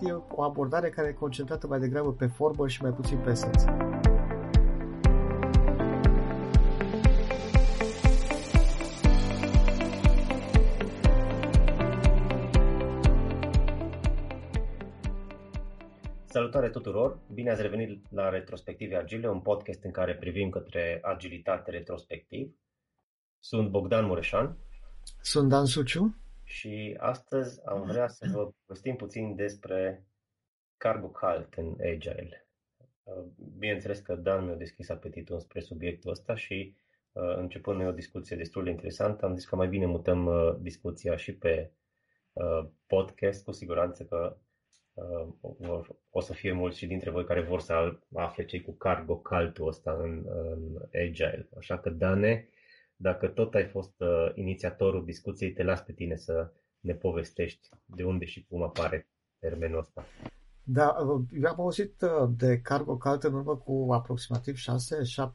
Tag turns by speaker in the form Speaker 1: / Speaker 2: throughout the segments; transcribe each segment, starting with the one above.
Speaker 1: cult e o abordare care e concentrată mai degrabă pe formă și mai puțin pe esență.
Speaker 2: Salutare tuturor! Bine ați revenit la Retrospective Agile, un podcast în care privim către agilitate retrospectiv. Sunt Bogdan Mureșan.
Speaker 1: Sunt Dan Suciu
Speaker 2: și astăzi am vrea să vă povestim puțin despre cargo cult în Agile. Uh, bineînțeles că Dan mi-a deschis apetitul spre subiectul ăsta și uh, începând noi o discuție destul de interesantă, am zis că mai bine mutăm uh, discuția și pe podcast, cu siguranță că o să fie mulți și dintre voi care vor să afle cei cu cargo caltul ăsta în, în Agile. Așa că, Dane, dacă tot ai fost uh, inițiatorul discuției, te las pe tine să ne povestești de unde și cum apare termenul ăsta.
Speaker 1: Da, eu am auzit uh, de Cargo Cult în urmă cu aproximativ 6-7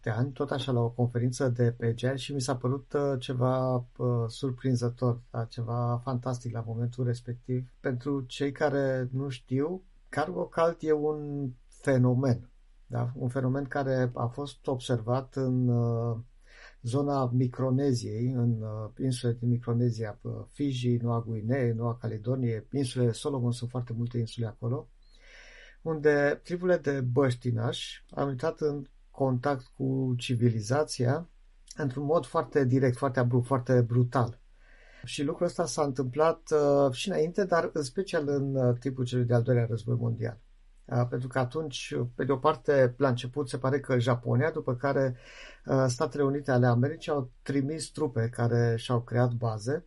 Speaker 1: ani, tot așa la o conferință de pe GEL și mi s-a părut uh, ceva uh, surprinzător, da, ceva fantastic la momentul respectiv. Pentru cei care nu știu, Cargo Cult e un fenomen, da? un fenomen care a fost observat în uh, zona Microneziei, în uh, insule din Micronezia, Fiji, Noua Guinee, Noua Caledonie, insulele Solomon, sunt foarte multe insule acolo, unde triburile de băștinași au intrat în contact cu civilizația într-un mod foarte direct, foarte abrupt, foarte brutal. Și lucrul ăsta s-a întâmplat uh, și înainte, dar în special în uh, timpul celui de-al doilea război mondial. Uh, pentru că atunci, pe de o parte, la început se pare că Japonia, după care uh, Statele Unite ale Americii au trimis trupe care și-au creat baze,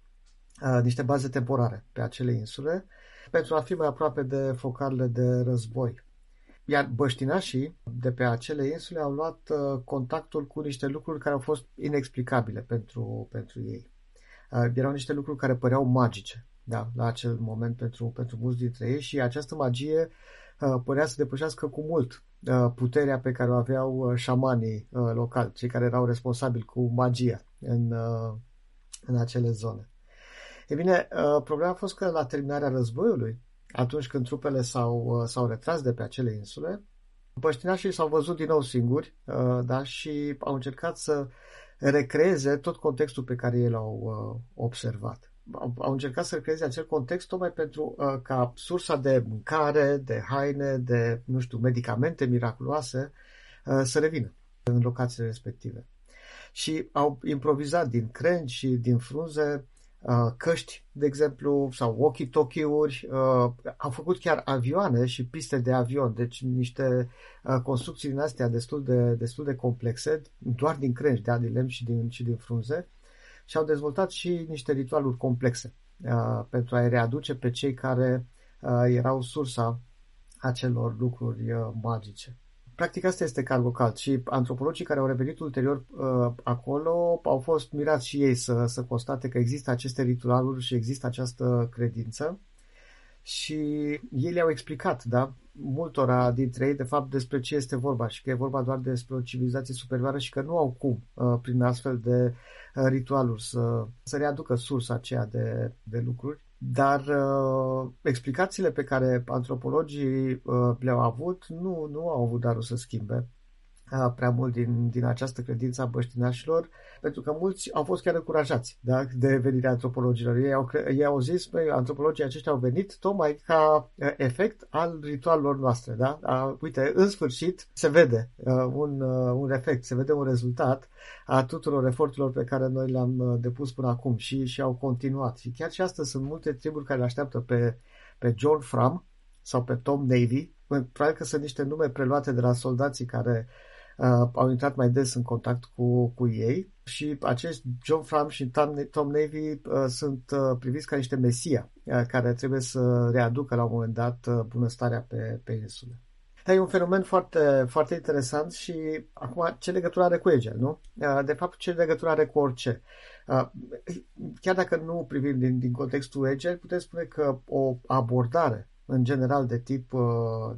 Speaker 1: uh, niște baze temporare pe acele insule, pentru a fi mai aproape de focarele de război. Iar băștinașii de pe acele insule au luat contactul cu niște lucruri care au fost inexplicabile pentru, pentru ei. Erau niște lucruri care păreau magice da, la acel moment pentru, pentru mulți dintre ei și această magie Uh, părea să depășească cu mult uh, puterea pe care o aveau uh, șamanii locali, cei care erau responsabili cu magia în, în acele zone. E bine, problema a fost că la terminarea războiului, atunci când trupele s-au, s-au retras de pe acele insule, băștinașii s-au văzut din nou singuri da, și au încercat să recreeze tot contextul pe care ei l-au observat au, au încercat să creeze acel context tocmai pentru uh, ca sursa de mâncare, de haine, de, nu știu, medicamente miraculoase uh, să revină în locațiile respective. Și au improvizat din crengi și din frunze uh, căști, de exemplu, sau walkie-talkie-uri, uh, au făcut chiar avioane și piste de avion, deci niște uh, construcții din astea destul de, destul de complexe, doar din crengi, de din lemn și din, și din frunze, și au dezvoltat și niște ritualuri complexe uh, pentru a-i readuce pe cei care uh, erau sursa acelor lucruri uh, magice. Practic asta este cargo cult și antropologii care au revenit ulterior uh, acolo au fost mirați și ei să, să constate că există aceste ritualuri și există această credință și ei le-au explicat, da, multora dintre ei, de fapt, despre ce este vorba și că e vorba doar despre o civilizație superioară și că nu au cum, uh, prin astfel de uh, ritualuri, să, să readucă sursa aceea de, de lucruri. Dar uh, explicațiile pe care antropologii uh, le-au avut nu, nu au avut darul să schimbe prea mult din, din această credință a băștinașilor, pentru că mulți au fost chiar încurajați da, de venirea antropologilor. Ei au, ei au zis, băi, antropologii aceștia au venit tocmai ca efect al ritualelor noastre. Da? A, uite, în sfârșit se vede uh, un, uh, un efect, se vede un rezultat a tuturor eforturilor pe care noi le-am uh, depus până acum și, și au continuat. Și chiar și astăzi sunt multe triburi care le așteaptă pe, pe John Fram sau pe Tom Navy, probabil că sunt niște nume preluate de la soldații care uh, au intrat mai des în contact cu, cu ei și acești John Fram și Tom, Tom Navy uh, sunt uh, priviți ca niște mesia uh, care trebuie să readucă la un moment dat uh, bunăstarea pe, pe insule. Dar e un fenomen foarte, foarte interesant și acum ce legătură are cu Egel, nu? Uh, de fapt, ce legătură are cu orice? Uh, chiar dacă nu privim din, din contextul Egel, putem spune că o abordare în general de tip, uh,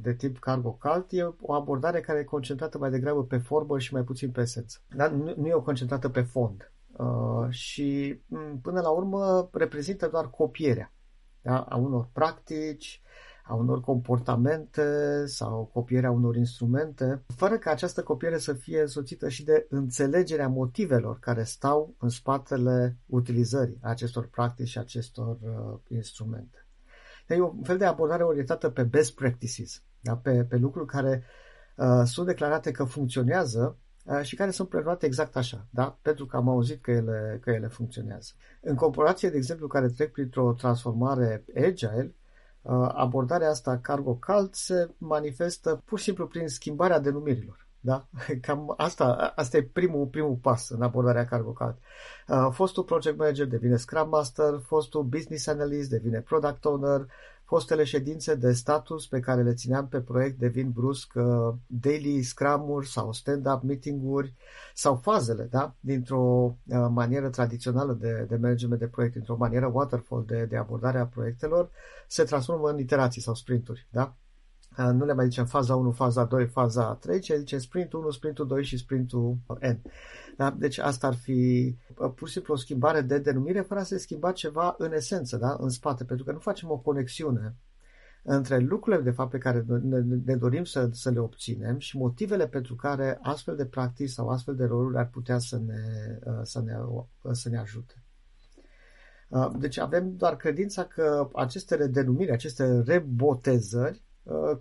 Speaker 1: de tip cargo cult, e o abordare care e concentrată mai degrabă pe formă și mai puțin pe esență. Dar nu, nu e o concentrată pe fond. Uh, și mm, până la urmă reprezintă doar copierea da? a unor practici, a unor comportamente sau copierea unor instrumente, fără ca această copiere să fie însoțită și de înțelegerea motivelor care stau în spatele utilizării acestor practici și acestor uh, instrumente. E un fel de abordare orientată pe best practices, da? pe, pe lucruri care uh, sunt declarate că funcționează uh, și care sunt preluate exact așa, da? pentru că am auzit că ele, că ele funcționează. În comparație, de exemplu, care trec printr-o transformare agile, uh, abordarea asta cargo cult se manifestă pur și simplu prin schimbarea denumirilor. Da? Cam asta, asta e primul, primul pas în abordarea cargo cult. Uh, fostul project manager devine scrum master, fostul business analyst devine product owner, fostele ședințe de status pe care le țineam pe proiect devin brusc uh, daily scrum-uri sau stand-up meeting-uri sau fazele, da? dintr-o uh, manieră tradițională de, de management de proiect, dintr-o manieră waterfall de, de abordare a proiectelor, se transformă în iterații sau sprinturi. Da? Nu le mai zicem faza 1, faza 2, faza 3, ci zicem sprintul 1, sprintul 2 și sprintul N. Da? Deci asta ar fi pur și simplu o schimbare de denumire fără a se schimba ceva în esență, da? în spate, pentru că nu facem o conexiune între lucrurile de fapt pe care ne, ne dorim să, să le obținem și motivele pentru care astfel de practici sau astfel de roluri ar putea să ne, să ne, să ne ajute. Deci avem doar credința că aceste denumiri, aceste rebotezări Uh,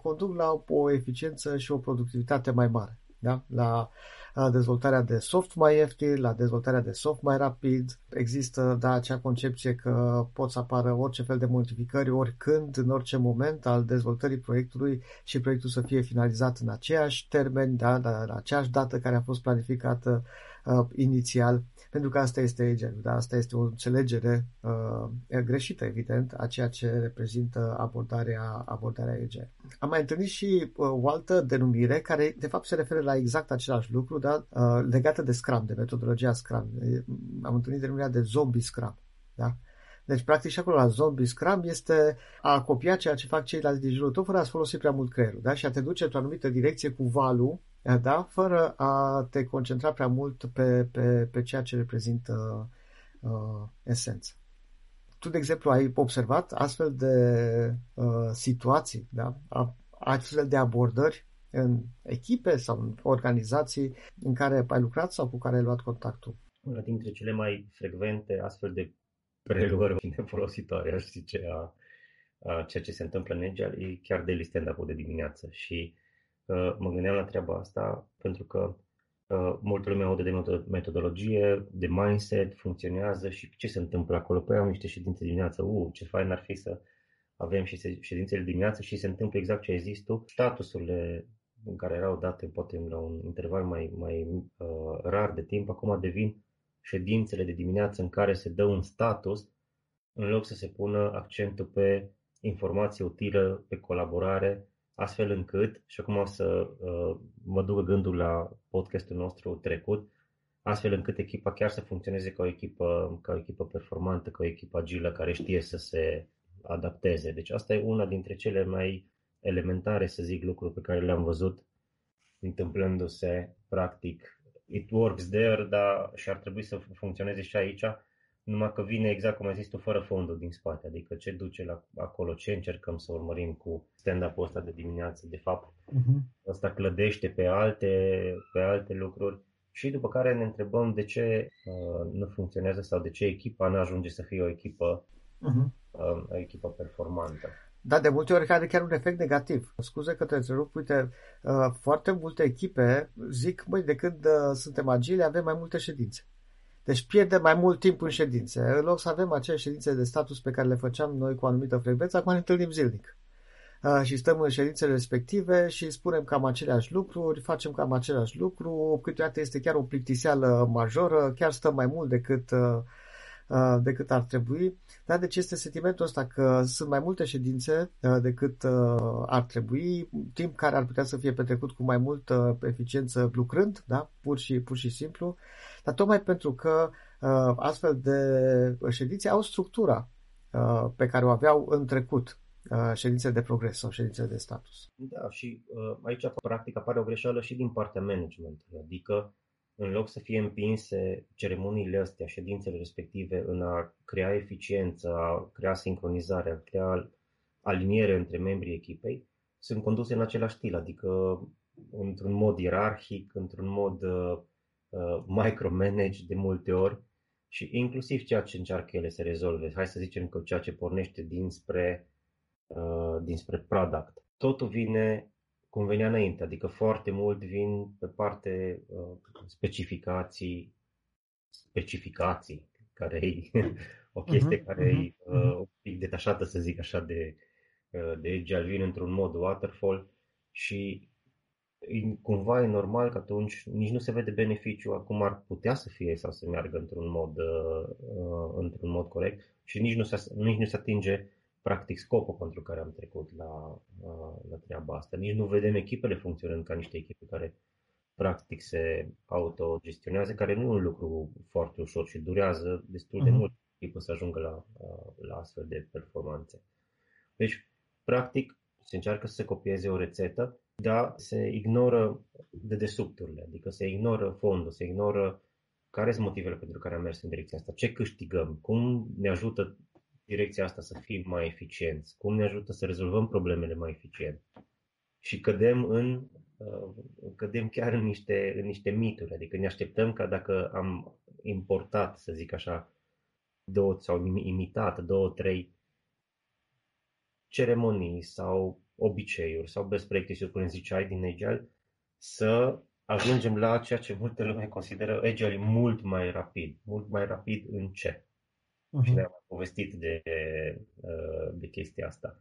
Speaker 1: conduc la o eficiență și o productivitate mai mare. Da? La dezvoltarea de soft mai ieftin, la dezvoltarea de soft mai rapid. Există da, acea concepție că pot să apară orice fel de modificări oricând, în orice moment al dezvoltării proiectului și proiectul să fie finalizat în aceiași termeni, da, la, la aceeași dată care a fost planificată uh, inițial pentru că asta este agent, da? asta este o înțelegere uh, greșită, evident, a ceea ce reprezintă abordarea, abordarea agent. Am mai întâlnit și uh, o altă denumire care, de fapt, se referă la exact același lucru, da? uh, legată de Scrum, de metodologia Scrum. Am întâlnit denumirea de zombie Scrum. Da? Deci, practic, și acolo la zombie Scrum este a copia ceea ce fac ceilalți din jurul tău fără a-ți folosi prea mult creierul da? și a te duce într-o anumită direcție cu valul da? fără a te concentra prea mult pe, pe, pe ceea ce reprezintă uh, esență. Tu, de exemplu, ai observat astfel de uh, situații, da? astfel de abordări în echipe sau în organizații în care ai lucrat sau cu care ai luat contactul?
Speaker 2: Una dintre cele mai frecvente astfel de preluări nefolositoare, aș zice, a, a ceea ce se întâmplă în Agile e chiar de stand-up de dimineață și mă gândeam la treaba asta pentru că uh, multă lume aude de metodologie, de mindset, funcționează și ce se întâmplă acolo? Păi am niște ședințe dimineață, uh, ce fain ar fi să avem și ședințele dimineață și se întâmplă exact ce ai zis tu, statusurile în care erau date poate la un interval mai, mai uh, rar de timp, acum devin ședințele de dimineață în care se dă un status în loc să se pună accentul pe informație utilă, pe colaborare, astfel încât, și acum o să uh, mă duc gândul la podcastul nostru trecut, astfel încât echipa chiar să funcționeze ca o echipă, ca o echipă performantă, ca o echipă agilă care știe să se adapteze. Deci asta e una dintre cele mai elementare, să zic, lucruri pe care le-am văzut întâmplându-se practic. It works there, dar și ar trebui să funcționeze și aici numai că vine exact cum ai zis tu, fără fondul din spate, adică ce duce la acolo, ce încercăm să urmărim cu stand-up-ul ăsta de dimineață, de fapt, uh-huh. ăsta clădește pe alte, pe alte lucruri și după care ne întrebăm de ce uh, nu funcționează sau de ce echipa nu ajunge să fie o echipă, uh-huh. uh, o echipă performantă.
Speaker 1: Da, de multe ori are chiar un efect negativ. Scuze că te întrerup, uite, uh, foarte multe echipe zic, băi, de când uh, suntem agile, avem mai multe ședințe. Deci pierde mai mult timp în ședințe. În loc să avem acele ședințe de status pe care le făceam noi cu o anumită frecvență, acum ne întâlnim zilnic. Uh, și stăm în ședințele respective și spunem cam aceleași lucruri, facem cam același lucru, câteodată este chiar o plictiseală majoră, chiar stăm mai mult decât, uh, uh, decât ar trebui. Da, deci este sentimentul ăsta că sunt mai multe ședințe decât ar trebui, timp care ar putea să fie petrecut cu mai multă eficiență lucrând, da, pur și, pur și simplu dar tocmai pentru că uh, astfel de ședințe au structura uh, pe care o aveau în trecut uh, ședințe de progres sau ședințe de status.
Speaker 2: Da, și uh, aici practic apare o greșeală și din partea managementului, adică în loc să fie împinse ceremoniile astea, ședințele respective în a crea eficiență, a crea sincronizare, a crea aliniere între membrii echipei sunt conduse în același stil, adică într-un mod ierarhic, într-un mod uh, uh, micromanage de multe ori și inclusiv ceea ce încearcă ele să rezolve. Hai să zicem că ceea ce pornește dinspre, uh, dinspre product. Totul vine cum venea înainte, adică foarte mult vin pe parte uh, specificații, specificații, care e o chestie uh-huh, care uh-huh, e uh, un pic detașată, să zic așa, de, uh, de agile, vin într-un mod waterfall și cumva e normal că atunci nici nu se vede beneficiu acum ar putea să fie sau să meargă într-un mod, uh, uh, într-un mod corect și nici nu, se, nici nu se atinge practic scopul pentru care am trecut la, uh, la treaba asta. Nici nu vedem echipele funcționând ca niște echipe care practic se autogestionează, care nu e un lucru foarte ușor și durează destul de uh-huh. mult echipă să ajungă la, uh, la astfel de performanțe. Deci, practic, se încearcă să se copieze o rețetă dar se ignoră dedesubturile, adică se ignoră fondul, se ignoră care sunt motivele pentru care am mers în direcția asta, ce câștigăm, cum ne ajută direcția asta să fim mai eficienți, cum ne ajută să rezolvăm problemele mai eficient. Și cădem în uh, cădem chiar în niște, în niște mituri, adică ne așteptăm ca dacă am importat, să zic așa, două sau imitat două, trei ceremonii sau obiceiuri sau best practices, cum ziceai, din Agile, să ajungem la ceea ce multe lume consideră Agile mult mai rapid. Mult mai rapid în ce? Uh-huh. Și ne-am povestit de, uh, de chestia asta.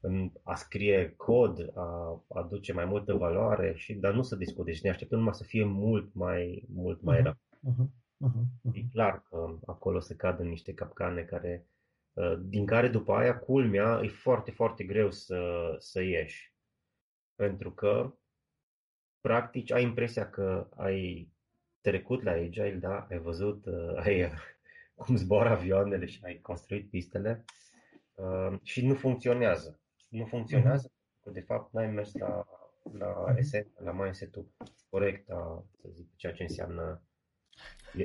Speaker 2: În a scrie cod, a aduce mai multă valoare, și, dar nu să discute. Deci ne așteptăm numai să fie mult mai, mult mai uh-huh. rapid. Uh-huh. Uh-huh. E clar că acolo se cad în niște capcane care Uh, din care după aia, culmea, e foarte, foarte greu să, să ieși. Pentru că, practic, ai impresia că ai trecut la Agile, da? ai văzut uh, ai, uh, cum zboară avioanele și ai construit pistele și nu funcționează. Nu funcționează pentru că, de fapt, n-ai mers la, la mhm. esență, la mindset-ul corect a, să zic, ceea ce înseamnă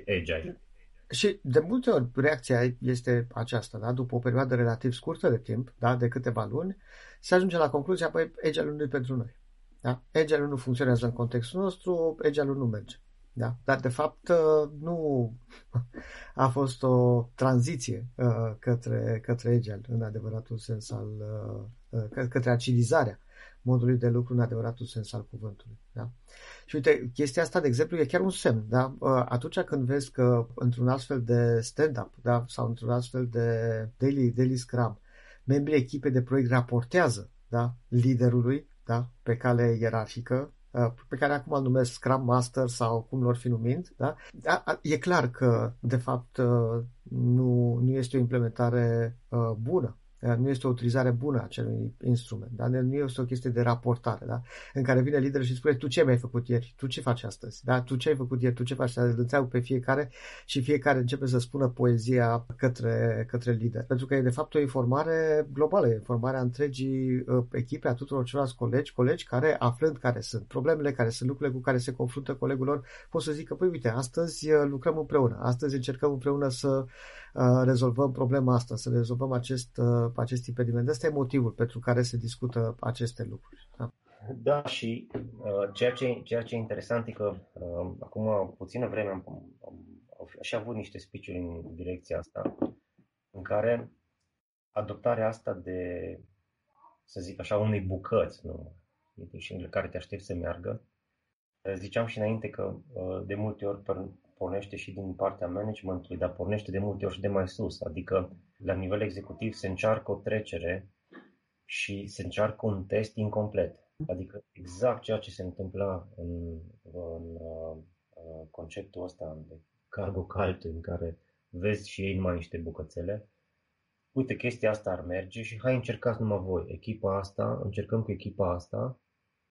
Speaker 2: Agile.
Speaker 1: Și de multe ori reacția este aceasta, da? după o perioadă relativ scurtă de timp, da? de câteva luni, se ajunge la concluzia, păi, Agile nu e pentru noi. Da? Agile nu funcționează în contextul nostru, Agile nu merge. Da? Dar, de fapt, uh, nu a fost o tranziție uh, către, către Agile, în adevăratul sens al, uh, către agilizarea modului de lucru în adevăratul sens al cuvântului. Da? Și uite, chestia asta, de exemplu, e chiar un semn. Da? Atunci când vezi că într-un astfel de stand-up da? sau într-un astfel de daily, daily scrum, membrii echipei de proiect raportează da? liderului da? pe cale ierarhică, pe care acum îl numesc Scrum Master sau cum lor fi numind, da? e clar că, de fapt, nu, nu este o implementare bună nu este o utilizare bună a acelui instrument, da? nu este o chestie de raportare, da? în care vine liderul și spune tu ce mi-ai făcut ieri, tu ce faci astăzi, da? tu ce ai făcut ieri, tu ce faci, îl întreabă pe fiecare și fiecare începe să spună poezia către, către lider. Pentru că e de fapt o informare globală, e informarea întregii uh, echipe, a tuturor celorlalți colegi, colegi care, aflând care sunt problemele, care sunt lucrurile cu care se confruntă colegul lor, pot să zică, păi uite, astăzi uh, lucrăm împreună, astăzi încercăm împreună să Uh, rezolvăm problema asta, să rezolvăm acest, uh, acest impediment. Asta e motivul pentru care se discută aceste lucruri. Da,
Speaker 2: da și uh, ceea, ce, ceea ce e interesant e că uh, acum puțină vreme am, am, am și avut niște speech în direcția asta în care adoptarea asta de, să zic așa, unei bucăți, nu? și în care te aștept să meargă. Ziceam și înainte că de multe ori pornește și din partea managementului, dar pornește de multe ori și de mai sus. Adică, la nivel executiv, se încearcă o trecere și se încearcă un test incomplet. Adică exact ceea ce se întâmpla în, în uh, conceptul ăsta de cargo cult, în care vezi și ei numai niște bucățele. Uite, chestia asta ar merge și hai încercați numai voi. Echipa asta, încercăm cu echipa asta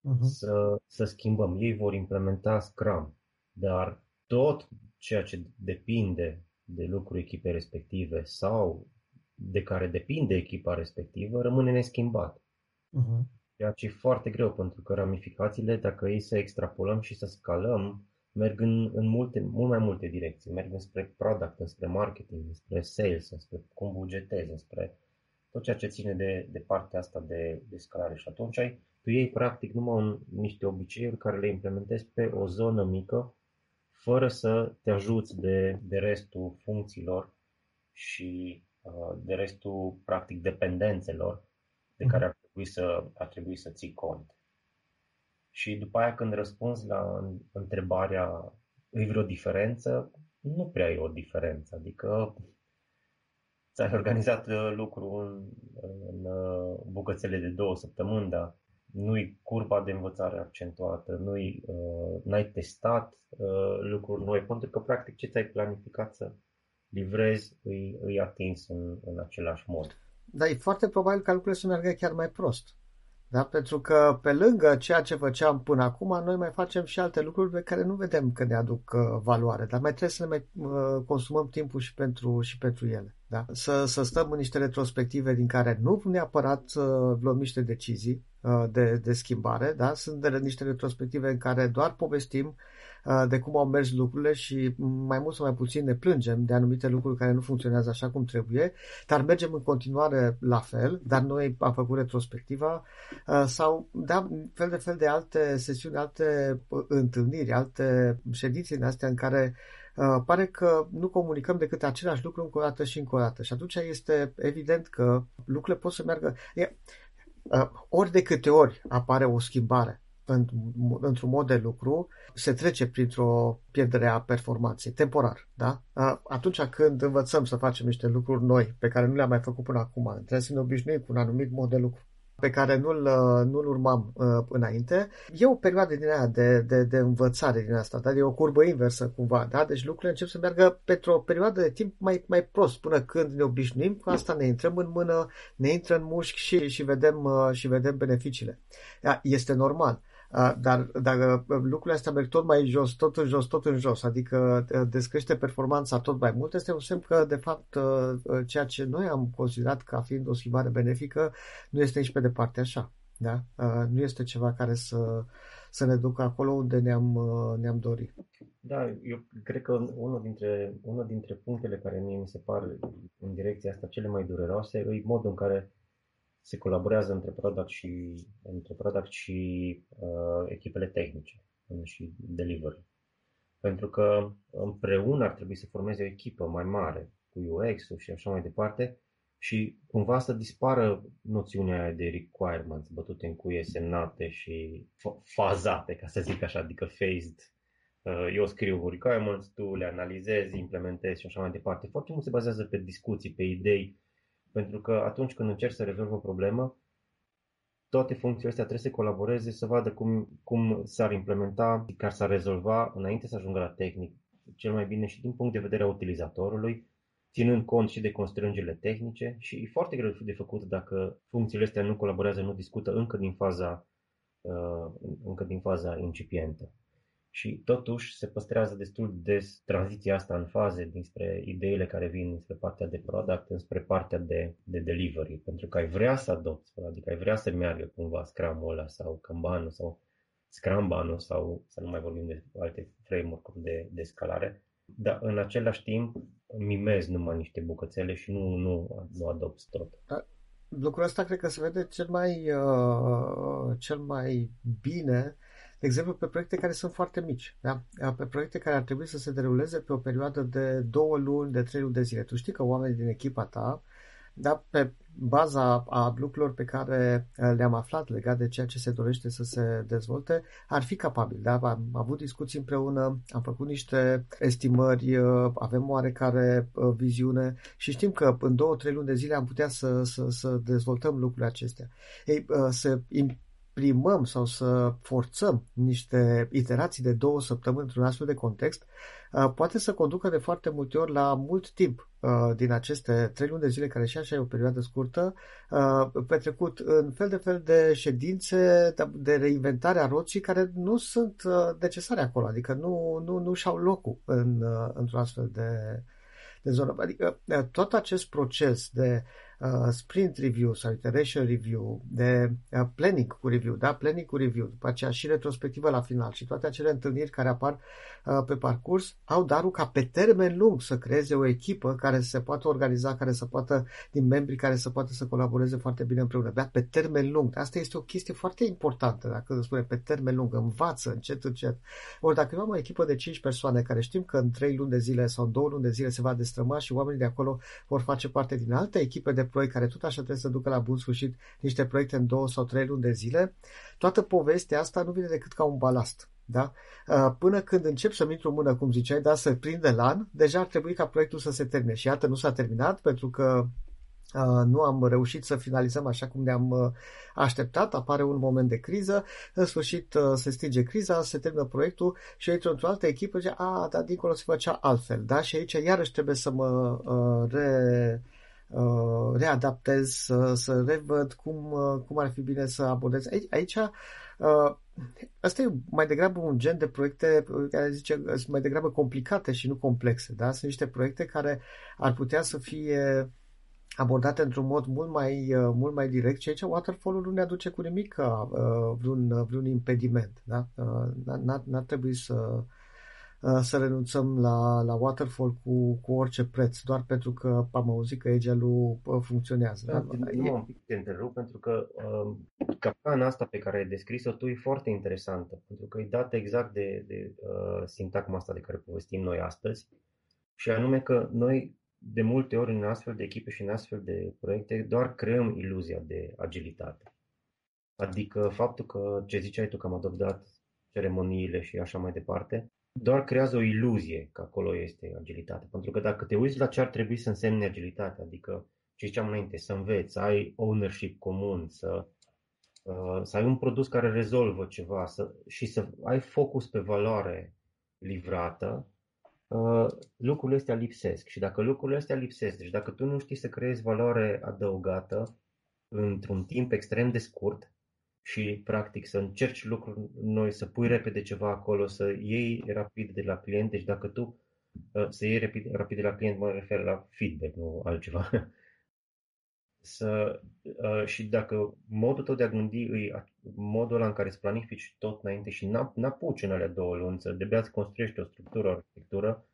Speaker 2: uh-huh. să, să schimbăm. Ei vor implementa Scrum, dar tot ceea ce depinde de lucruri echipei respective sau de care depinde echipa respectivă rămâne neschimbat. Uh-huh. Ceea ce e foarte greu, pentru că ramificațiile, dacă ei să extrapolăm și să scalăm, merg în, în multe, mult mai multe direcții. Merg spre product, spre marketing, spre sales, spre cum bugetezi, spre tot ceea ce ține de, de partea asta de, de scalare. Și atunci ai, tu iei practic numai un, niște obiceiuri care le implementezi pe o zonă mică, fără să te ajuți de, de restul funcțiilor și uh, de restul, practic, dependențelor de care ar trebui să, ar trebui să ții cont. Și după aia când răspunzi la întrebarea e vreo diferență, nu prea e o diferență. Adică ți-ai organizat uh, lucrul în, în uh, bucățele de două săptămâni, dar nu-i curba de învățare accentuată, nu-i, uh, n-ai testat uh, lucruri noi, pentru că practic ce ți-ai planificat să livrezi îi, îi atins în, în același mod.
Speaker 1: Dar e foarte probabil ca lucrurile să meargă chiar mai prost. Da? Pentru că pe lângă ceea ce făceam până acum, noi mai facem și alte lucruri pe care nu vedem că ne aduc uh, valoare, dar mai trebuie să ne mai uh, consumăm timpul și pentru, și pentru ele. Da? Să, să stăm în niște retrospective din care nu neapărat uh, luăm niște decizii uh, de, de schimbare, da? sunt de, niște retrospective în care doar povestim Uh, de cum au mers lucrurile și mai mult sau mai puțin ne plângem de anumite lucruri care nu funcționează așa cum trebuie, dar mergem în continuare la fel, dar noi am făcut retrospectiva uh, sau da, fel de fel de alte sesiuni, alte uh, întâlniri, alte ședințe în astea în care pare că nu comunicăm decât același lucru încă o dată și încă o dată. Și atunci este evident că lucrurile pot să meargă. E, ori de câte ori apare o schimbare într-un mod de lucru, se trece printr-o pierdere a performanței, temporar. Da? Atunci când învățăm să facem niște lucruri noi, pe care nu le-am mai făcut până acum, trebuie să ne obișnuim cu un anumit mod de lucru pe care nu-l, nu-l urmam uh, înainte. E o perioadă din aia de, de, de învățare din asta, dar e o curbă inversă cumva, da? Deci lucrurile încep să meargă pentru o perioadă de timp mai, mai prost, până când ne obișnuim cu asta, ne intrăm în mână, ne intră în mușchi și, și, vedem, uh, și vedem beneficiile. Este normal. Dar dacă lucrurile astea merg tot mai jos, tot în jos, tot în jos, adică descrește performanța tot mai mult, este un semn că, de fapt, ceea ce noi am considerat ca fiind o schimbare benefică nu este nici pe departe așa. Da? Nu este ceva care să, să ne ducă acolo unde ne-am, ne-am dorit.
Speaker 2: Da, eu cred că unul dintre, unul dintre punctele care mie mi se par în direcția asta cele mai dureroase e modul în care se colaborează între product și, între product și uh, echipele tehnice și delivery. Pentru că împreună ar trebui să formeze o echipă mai mare cu UX-ul și așa mai departe și cumva să dispară noțiunea aia de requirements bătute în cuie semnate și fazate, ca să zic așa, adică phased. Uh, eu scriu requirements, tu le analizezi, implementezi și așa mai departe. Foarte mult se bazează pe discuții, pe idei, pentru că atunci când încerci să rezolvi o problemă, toate funcțiile astea trebuie să colaboreze, să vadă cum, cum s-ar implementa, ca s-ar rezolva înainte să ajungă la tehnic, cel mai bine și din punct de vedere a utilizatorului, ținând cont și de constrângerile tehnice și e foarte greu de făcut dacă funcțiile astea nu colaborează, nu discută încă din faza, uh, încă din faza incipientă și totuși se păstrează destul de des tranziția asta în faze dinspre ideile care vin dinspre partea de product înspre partea de, de delivery, pentru că ai vrea să adopți, adică ai vrea să meargă cumva Scrum-ul ăla sau Kanban sau Scrumban sau să nu mai vorbim de alte framework-uri de, de scalare, dar în același timp mimezi numai niște bucățele și nu, nu, nu adopți tot. Da,
Speaker 1: lucrul ăsta cred că se vede cel mai, uh, cel mai bine uh, de exemplu, pe proiecte care sunt foarte mici, da? pe proiecte care ar trebui să se deruleze pe o perioadă de două luni, de trei luni de zile. Tu știi că oamenii din echipa ta, da, pe baza a lucrurilor pe care uh, le-am aflat legat de ceea ce se dorește să se dezvolte, ar fi capabili. Da? Am avut discuții împreună, am făcut niște estimări, uh, avem oarecare uh, viziune și știm că în două, trei luni de zile am putea să, să, să dezvoltăm lucrurile acestea. Ei, să imprimăm sau să forțăm niște iterații de două săptămâni într-un astfel de context, uh, poate să conducă de foarte multe ori la mult timp uh, din aceste trei luni de zile, care și așa e o perioadă scurtă, uh, petrecut în fel de fel de ședințe de reinventare a roții care nu sunt necesare acolo, adică nu, nu, nu și-au locul în, într-un astfel de, de zonă. Adică tot acest proces de uh, sprint review sau iteration review, de uh, planning cu review, da? Planning cu review, după aceea și retrospectivă la final și toate acele întâlniri care apar uh, pe parcurs au darul ca pe termen lung să creeze o echipă care se poate organiza, care să poată, din membrii care să poată să colaboreze foarte bine împreună, da? Pe termen lung. Asta este o chestie foarte importantă, dacă se spune pe termen lung, învață încet, încet. Ori dacă eu am o echipă de 5 persoane care știm că în 3 luni de zile sau în 2 luni de zile se va destrăma și oamenii de acolo vor face parte din alte echipe de proiect care tot așa trebuie să ducă la bun sfârșit niște proiecte în 2 sau 3 luni de zile, toată povestea asta nu vine decât ca un balast. Da? Uh, până când încep să-mi intru în mână, cum ziceai, da, să prinde lan, deja ar trebui ca proiectul să se termine. Și iată, nu s-a terminat pentru că Uh, nu am reușit să finalizăm așa cum ne-am uh, așteptat, apare un moment de criză, în sfârșit uh, se stinge criza, se termină proiectul și eu intru într-o altă echipă și zice, a, dar dincolo se făcea altfel, da? Și aici iarăși trebuie să mă re, readaptez, să, să revăd cum, cum ar fi bine să abordez. Aici, aici Asta e mai degrabă un gen de proiecte care zice sunt mai degrabă complicate și nu complexe. Da? Sunt niște proiecte care ar putea să fie abordate într-un mod mult mai, uh, mult mai direct, ceea ce waterfall-ul nu ne aduce cu nimic ca uh, vreun, uh, vreun impediment. Da? N-ar, n-ar trebui să, să renunțăm la, la waterfall cu, cu orice preț, doar pentru că am auzit că Agile-ul funcționează. Da,
Speaker 2: da? Nu un pic te întrerup, pentru că uh, capcana asta pe care ai descris-o tu e foarte interesantă, pentru că e dată exact de, de uh, sintagma asta de care povestim noi astăzi, și anume că noi de multe ori în astfel de echipe și în astfel de proiecte doar creăm iluzia de agilitate. Adică faptul că, ce ziceai tu, că am adoptat ceremoniile și așa mai departe, doar creează o iluzie că acolo este agilitate. Pentru că dacă te uiți la ce ar trebui să însemne agilitate, adică ce ziceam înainte, să înveți, să ai ownership comun, să, uh, să ai un produs care rezolvă ceva să, și să ai focus pe valoare livrată, Uh, lucrurile astea lipsesc. Și dacă lucrurile astea lipsesc, deci dacă tu nu știi să creezi valoare adăugată într-un timp extrem de scurt și practic să încerci lucruri noi, să pui repede ceva acolo, să iei rapid de la client, deci dacă tu uh, să iei rapid, rapid de la client, mă refer la feedback, nu altceva. să, uh, și dacă modul tău de a gândi e modul ăla în care îți planifici tot înainte și n-apuci în alea două luni să de îți construiești o structură, o arhitectură,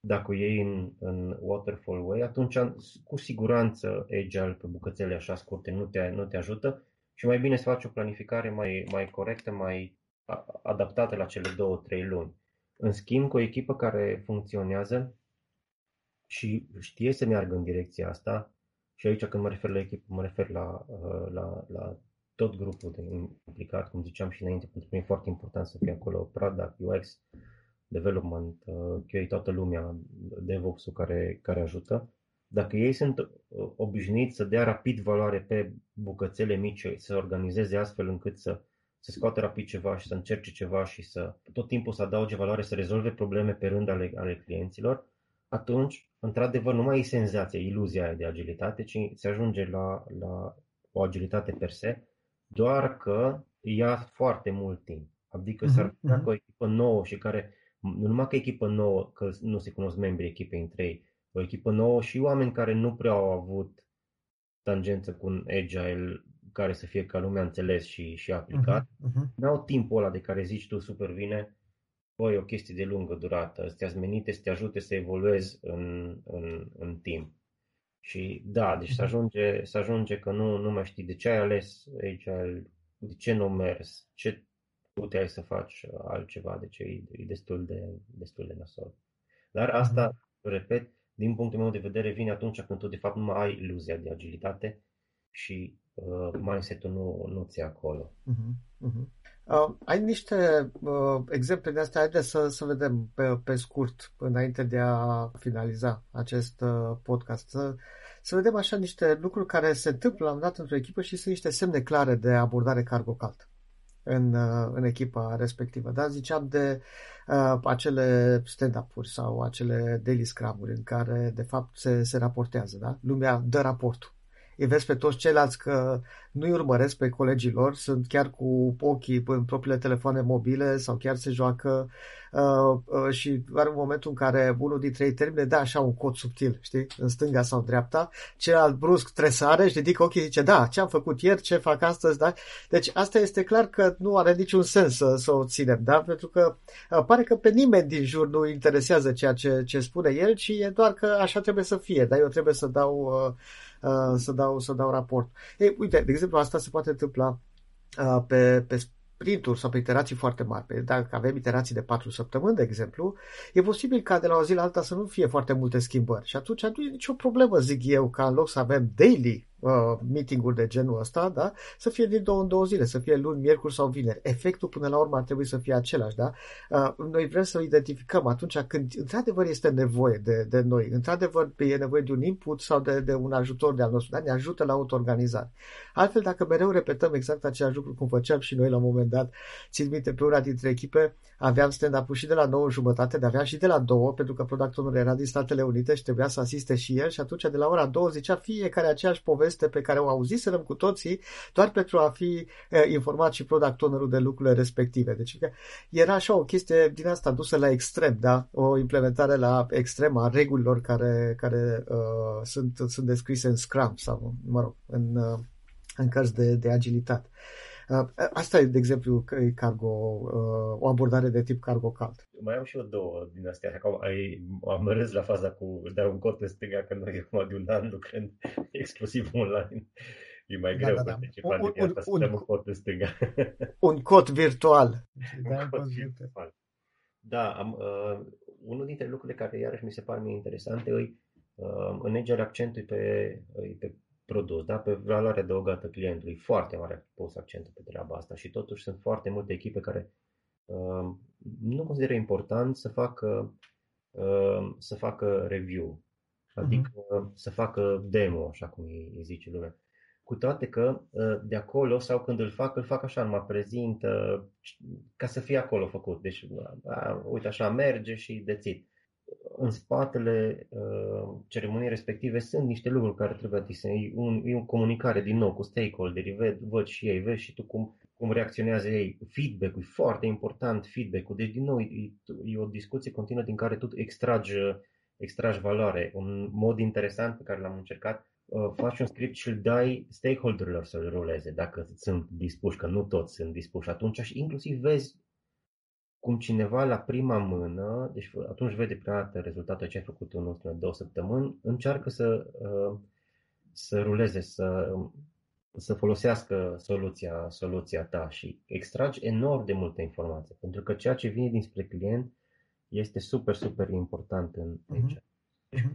Speaker 2: dacă o iei în, în waterfall way, atunci cu siguranță Agile pe bucățele așa scurte nu te, nu te ajută și mai bine să faci o planificare mai, mai corectă, mai adaptată la cele două, trei luni. În schimb, cu o echipă care funcționează și știe să meargă în direcția asta, și aici când mă refer la echipă, mă refer la, uh, la, la tot grupul de implicat, cum ziceam și înainte, pentru că e foarte important să fie acolo product, UX, development, uh, QA, toată lumea, DevOps-ul care, care ajută. Dacă ei sunt uh, obișnuiți să dea rapid valoare pe bucățele mici, să organizeze astfel încât să, să scoată rapid ceva și să încerce ceva și să tot timpul să adauge valoare, să rezolve probleme pe rând ale, ale clienților, atunci, într-adevăr, nu mai e senzația, iluzia aia de agilitate, ci se ajunge la, la o agilitate per se, doar că ia foarte mult timp. Adică uh-huh, s-ar putea uh-huh. că o echipă nouă și care, nu numai că echipă nouă, că nu se cunosc membrii echipei între ei, o echipă nouă și oameni care nu prea au avut tangență cu un agile care să fie ca lumea înțeles și, și aplicat, uh-huh, uh-huh. n-au timpul ăla de care zici tu super bine, băi, o chestie de lungă durată, astea menite să te ajute să evoluezi în, în, în timp. Și da, deci să mhm. ajunge, să ajunge că nu, nu mai știi de ce ai ales agile, de ce nu mers, ce puteai să faci altceva, deci e, e destul de, destul de nasol. Dar asta, mm-hmm. repet, din punctul meu de vedere, vine atunci când tu de fapt nu mai ai iluzia de agilitate și uh, mindset-ul nu, nu ți acolo. Uh-huh, uh-huh.
Speaker 1: Uh, ai niște uh, exemple de astea, haideți să, să vedem pe, pe scurt, înainte de a finaliza acest uh, podcast, să, să vedem așa niște lucruri care se întâmplă la un dat într-o echipă și sunt niște semne clare de abordare cargo calt în, uh, în echipa respectivă. Da? Ziceam de uh, acele stand-up-uri sau acele daily scrum-uri în care de fapt se, se raportează. Da? Lumea dă raportul îi vezi pe toți ceilalți că nu-i urmăresc pe colegii lor, sunt chiar cu ochii în propriile telefoane mobile sau chiar se joacă uh, uh, și are un moment în care unul dintre ei termine, da, așa un cod subtil, știi, în stânga sau în dreapta, celălalt brusc tresare și ridică ochii și zice, da, ce am făcut ieri, ce fac astăzi, da? Deci asta este clar că nu are niciun sens să, să o ținem, da? Pentru că uh, pare că pe nimeni din jur nu interesează ceea ce, ce spune el, ci e doar că așa trebuie să fie, dar eu trebuie să dau, uh, uh, să dau, să dau raport. Ei, uite, de exemplu, asta se poate întâmpla uh, pe, pe sprinturi sau pe iterații foarte mari. Dacă avem iterații de 4 săptămâni, de exemplu, e posibil ca de la o zi la alta să nu fie foarte multe schimbări. Și atunci nu e nicio problemă, zic eu, ca în loc să avem daily uh, meeting-uri de genul ăsta, da? să fie din două în două zile, să fie luni, miercuri sau vineri. Efectul până la urmă ar trebui să fie același. Da? Uh, noi vrem să identificăm atunci când într-adevăr este nevoie de, de noi, într-adevăr e nevoie de un input sau de, de un ajutor de al nostru, da? ne ajută la autoorganizare. Altfel, dacă mereu repetăm exact același lucru cum făceam și noi la un moment dat, țin minte pe una dintre echipe, aveam stand-up și de la 9 jumătate, dar aveam și de la 2, pentru că product era din Statele Unite și trebuia să asiste și el și atunci de la ora 2 zicea fiecare aceeași poveste pe care o auziserăm cu toții, doar pentru a fi eh, informat și product owner de lucrurile respective. Deci era așa o chestie din asta dusă la extrem, da? O implementare la extrem a regulilor care, care uh, sunt, sunt descrise în Scrum sau, mă rog, în, uh, în cărți de, de agilitate. Uh, asta e, de exemplu, cargo, uh, o abordare de tip cargo cald.
Speaker 2: Mai am și eu două din astea. Acum ai, am râs la faza cu dar un cod pe stânga, că noi acum de un an lucrând exclusiv online. E mai greu da, da, da. un, un, un, un, un cod pe stânga.
Speaker 1: Un cod virtual.
Speaker 2: un cod virtual. Da, am, uh, unul dintre lucrurile care iarăși mi se par mie interesante e uh, în Agile accentul pe, pe produs, da? pe valoarea adăugată clientului. Foarte mare pus accentul pe treaba asta și totuși sunt foarte multe echipe care uh, nu consideră important să facă, uh, să facă review, adică uh-huh. să facă demo, așa cum îi zice lumea. Cu toate că uh, de acolo sau când îl fac, îl fac așa, mă prezintă ca să fie acolo făcut. Deci, uh, uite așa, merge și dețit în spatele uh, ceremoniei respective sunt niște lucruri care trebuie adise. E, un, e o comunicare din nou cu stakeholderii, ved, văd și ei, vezi și tu cum, cum reacționează ei. Feedback-ul e foarte important, feedback-ul. Deci, din nou, e, e o discuție continuă din care tu extragi, extragi valoare. Un mod interesant pe care l-am încercat, uh, faci un script și îl dai stakeholderilor să-l ruleze, dacă sunt dispuși, că nu toți sunt dispuși. Atunci și inclusiv vezi cum cineva la prima mână, deci atunci vede prima dată rezultatul ce ai făcut în ultimele două săptămâni, încearcă să, uh, să ruleze, să, să folosească soluția, soluția ta și extragi enorm de multe informații, pentru că ceea ce vine dinspre client este super, super important în aici. Uh-huh.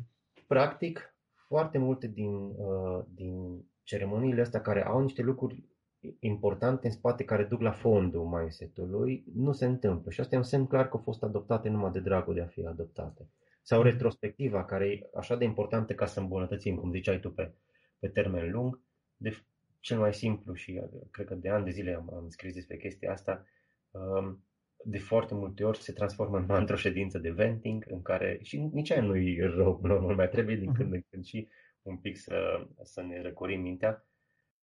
Speaker 2: Practic, foarte multe din, uh, din ceremoniile astea care au niște lucruri importante în spate care duc la fondul mindset-ului nu se întâmplă. Și asta e un semn clar că au fost adoptate numai de dragul de a fi adoptate. Sau retrospectiva, care e așa de importantă ca să îmbunătățim, cum ziceai tu, pe, pe termen lung. De cel mai simplu și cred că de ani de zile am, am scris despre chestia asta, um, de foarte multe ori se transformă în într-o ședință de venting în care și nici aia nu e rău, normal, mai trebuie din când în când și un pic să, să ne răcorim mintea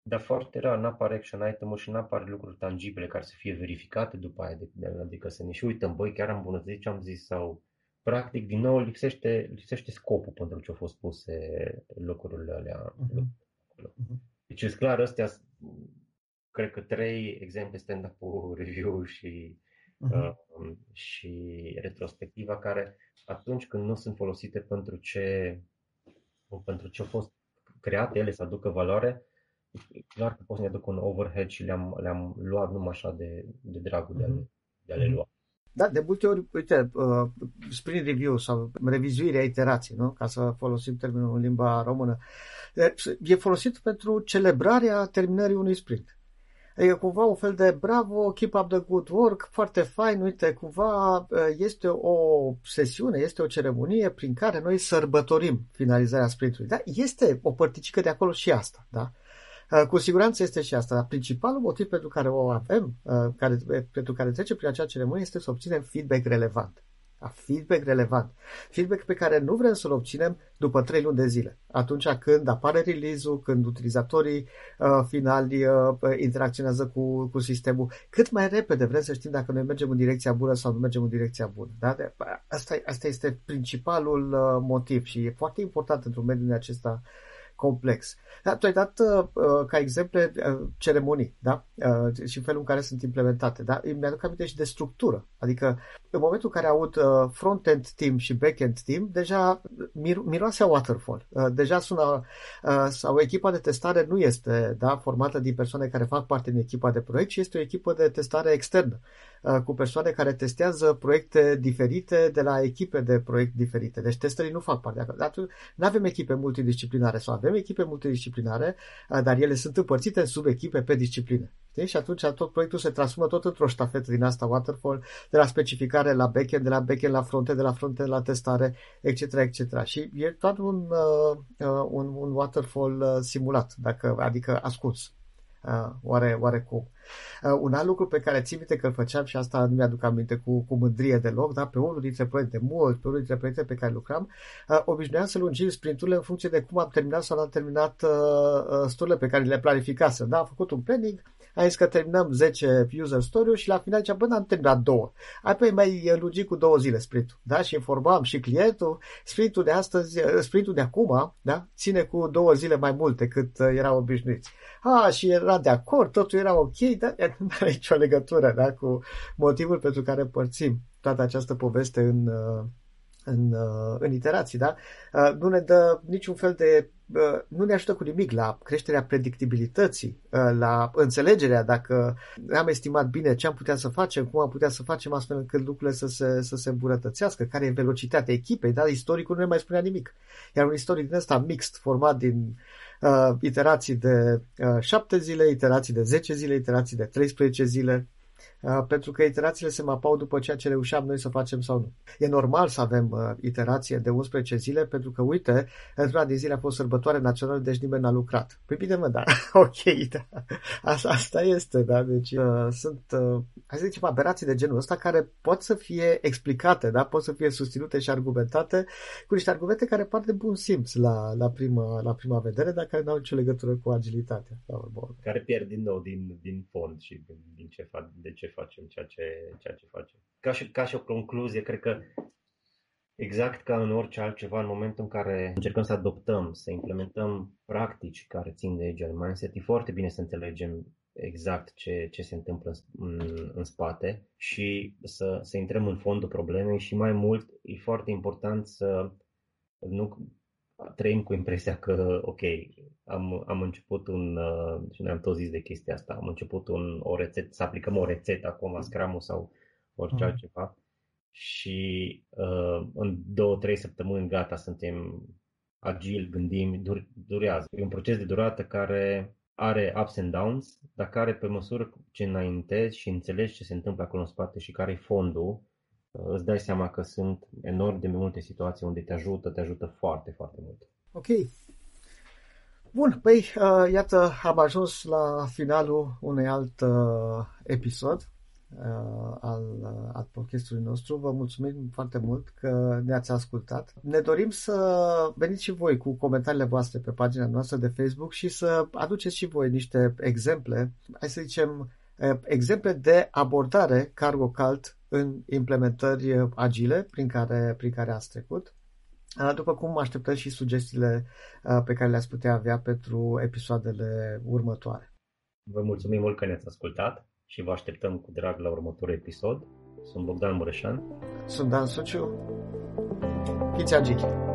Speaker 2: dar foarte rar n-apare action item și n-apare lucruri tangibile care să fie verificate după aia, adică să ne și uităm, băi, chiar am îmbunătățit ce am zis sau practic, din nou, lipsește, lipsește scopul pentru ce au fost puse lucrurile alea. Uh-huh. Deci, e clar, astea, cred că trei exemple stand-up review și, uh-huh. uh, și retrospectiva care atunci când nu sunt folosite pentru ce, pentru ce au fost create ele să aducă valoare, clar că pot să ne aduc un overhead și le-am, le-am luat numai așa de, de dragul de a, le, de a le lua.
Speaker 1: Da, de multe ori, uite, uh, sprint review sau revizuirea iterației, nu? ca să folosim termenul în limba română, e folosit pentru celebrarea terminării unui sprint. E cumva un fel de bravo, keep up the good work, foarte fain, uite, cumva este o sesiune, este o ceremonie prin care noi sărbătorim finalizarea sprintului. Da? Este o părticică de acolo și asta, da? Uh, cu siguranță este și asta. Principalul motiv pentru care o avem, uh, care, pentru care trece prin acea ceremonie, este să obținem feedback relevant. feedback relevant. Feedback pe care nu vrem să-l obținem după trei luni de zile. Atunci când apare release-ul, când utilizatorii uh, finali uh, interacționează cu, cu sistemul, cât mai repede vrem să știm dacă noi mergem în direcția bună sau nu mergem în direcția bună. Da? De, asta, asta este principalul uh, motiv și e foarte important într-un mediu acesta uh, complex. Da, tu ai dat uh, uh, ca exemple uh, ceremonii da? uh, și felul în care sunt implementate. Da? Îmi aduc aminte și de structură. Adică în momentul în care aud uh, front-end team și back-end team, deja mir- miroase waterfall. Uh, deja sună, uh, sau echipa de testare nu este da, formată din persoane care fac parte din echipa de proiect, ci este o echipă de testare externă. Uh, cu persoane care testează proiecte diferite de la echipe de proiect diferite. Deci testării nu fac parte. Nu avem echipe multidisciplinare sau avem echipe multidisciplinare, uh, dar ele sunt împărțite în subechipe pe discipline. Știi? Și atunci tot proiectul se transformă tot într-o ștafetă din asta waterfall, de la specificare la backend, de la backend la frontend, de la frontend la testare, etc. etc. Și e tot un, uh, un, un waterfall uh, simulat, dacă, adică ascuns. Uh, oare, oare cum? Uh, un alt lucru pe care țin minte că îl făceam și asta nu mi-aduc aminte cu, cu mândrie deloc, da? pe unul dintre proiecte mult, pe unul dintre proiecte pe care lucram, uh, obișnuiam să lungim sprinturile în funcție de cum am terminat sau am terminat uh, uh, sturile pe care le planificasem. Da? Am făcut un planning, am zis că terminăm 10 user story și la final zicea, bă, am terminat două. Apoi mai lungi cu două zile sprintul. Da? Și informam și clientul, sprintul de astăzi, uh, sprintul de acum, da? ține cu două zile mai mult decât erau obișnuiți. A, și era de acord, totul era ok, dar nu are nicio legătură da, cu motivul pentru care părțim toată această poveste în, uh, în, uh, în iterații. Da? Uh, nu ne dă niciun fel de. nu ne ajută cu nimic la creșterea predictibilității, la înțelegerea dacă am estimat bine ce am putea să facem, cum am putea să facem astfel încât lucrurile să se, să se îmbunătățească, care e velocitatea echipei, dar istoricul nu ne mai spunea nimic. Iar un istoric din ăsta mixt, format din uh, iterații de uh, 7 zile, iterații de 10 zile, iterații de 13 zile, Uh, pentru că iterațiile se mapau după ceea ce reușeam noi să facem sau nu. E normal să avem uh, iterație de 11 zile, pentru că, uite, într-una din zile a fost sărbătoare națională, deci nimeni n-a lucrat. Păi bine, mă, da, ok, da. Asta, asta este, da, deci uh, sunt, uh, hai să zicem, aberații de genul ăsta care pot să fie explicate, da, pot să fie susținute și argumentate cu niște argumente care par de bun simț la, la, prima, la prima vedere, dar care nu au nicio legătură cu agilitatea. Da,
Speaker 2: care pierd din nou din, din fond și din, din ce, fac, de ce facem ceea ce, ceea ce facem. Ca și, ca și o concluzie, cred că exact ca în orice altceva, în momentul în care încercăm să adoptăm, să implementăm practici care țin de agile mindset, e foarte bine să înțelegem exact ce, ce se întâmplă în, în, în spate și să, să intrăm în fondul problemei și mai mult e foarte important să nu trăim cu impresia că, ok, am, am început un, uh, și ne-am tot zis de chestia asta, am început un, o rețetă, să aplicăm o rețetă acum, scrum sau orice mm. altceva și uh, în două, trei săptămâni gata, suntem agil, gândim, dur, durează. E un proces de durată care are ups and downs, dar care pe măsură ce înaintezi și înțelegi ce se întâmplă acolo în spate și care e fondul, uh, îți dai seama că sunt enorm de multe situații unde te ajută, te ajută foarte, foarte mult.
Speaker 1: Ok, Bun, păi uh, iată, am ajuns la finalul unui alt uh, episod uh, al, uh, al podcastului nostru. Vă mulțumim foarte mult că ne-ați ascultat. Ne dorim să veniți și voi cu comentariile voastre pe pagina noastră de Facebook și să aduceți și voi niște exemple, hai să zicem, uh, exemple de abordare cargo cult în implementări agile prin care, prin care ați trecut după cum așteptăm și sugestiile pe care le-ați putea avea pentru episoadele următoare.
Speaker 2: Vă mulțumim mult că ne-ați ascultat și vă așteptăm cu drag la următorul episod. Sunt Bogdan Mureșan.
Speaker 1: Sunt Dan Suciu. Fiți agili!